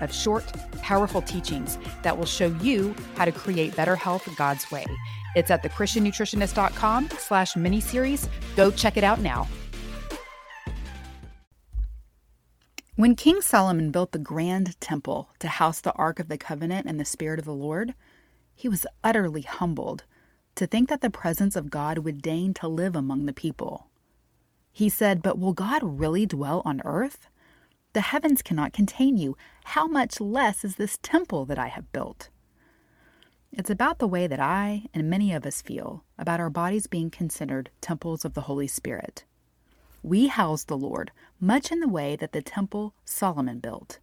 of short, powerful teachings that will show you how to create better health God's way. It's at thechristiannutritionist.com slash miniseries. Go check it out now. When King Solomon built the grand temple to house the Ark of the Covenant and the Spirit of the Lord, he was utterly humbled to think that the presence of God would deign to live among the people. He said, But will God really dwell on earth? The heavens cannot contain you. How much less is this temple that I have built? It's about the way that I and many of us feel about our bodies being considered temples of the Holy Spirit. We house the Lord much in the way that the temple Solomon built.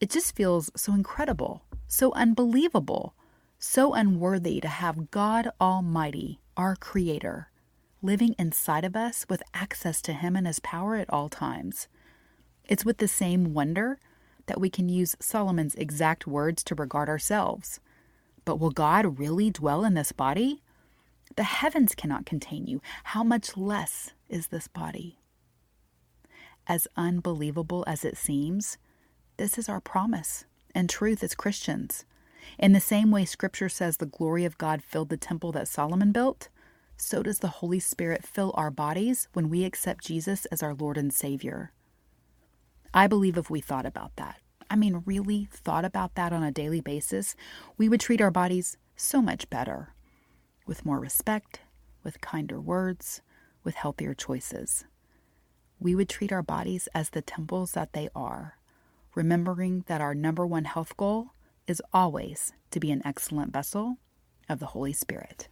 It just feels so incredible, so unbelievable, so unworthy to have God Almighty, our Creator, living inside of us with access to Him and His power at all times. It's with the same wonder that we can use Solomon's exact words to regard ourselves. But will God really dwell in this body? The heavens cannot contain you. How much less is this body? As unbelievable as it seems, this is our promise and truth as Christians. In the same way Scripture says the glory of God filled the temple that Solomon built, so does the Holy Spirit fill our bodies when we accept Jesus as our Lord and Savior. I believe if we thought about that, I mean, really thought about that on a daily basis, we would treat our bodies so much better, with more respect, with kinder words, with healthier choices. We would treat our bodies as the temples that they are, remembering that our number one health goal is always to be an excellent vessel of the Holy Spirit.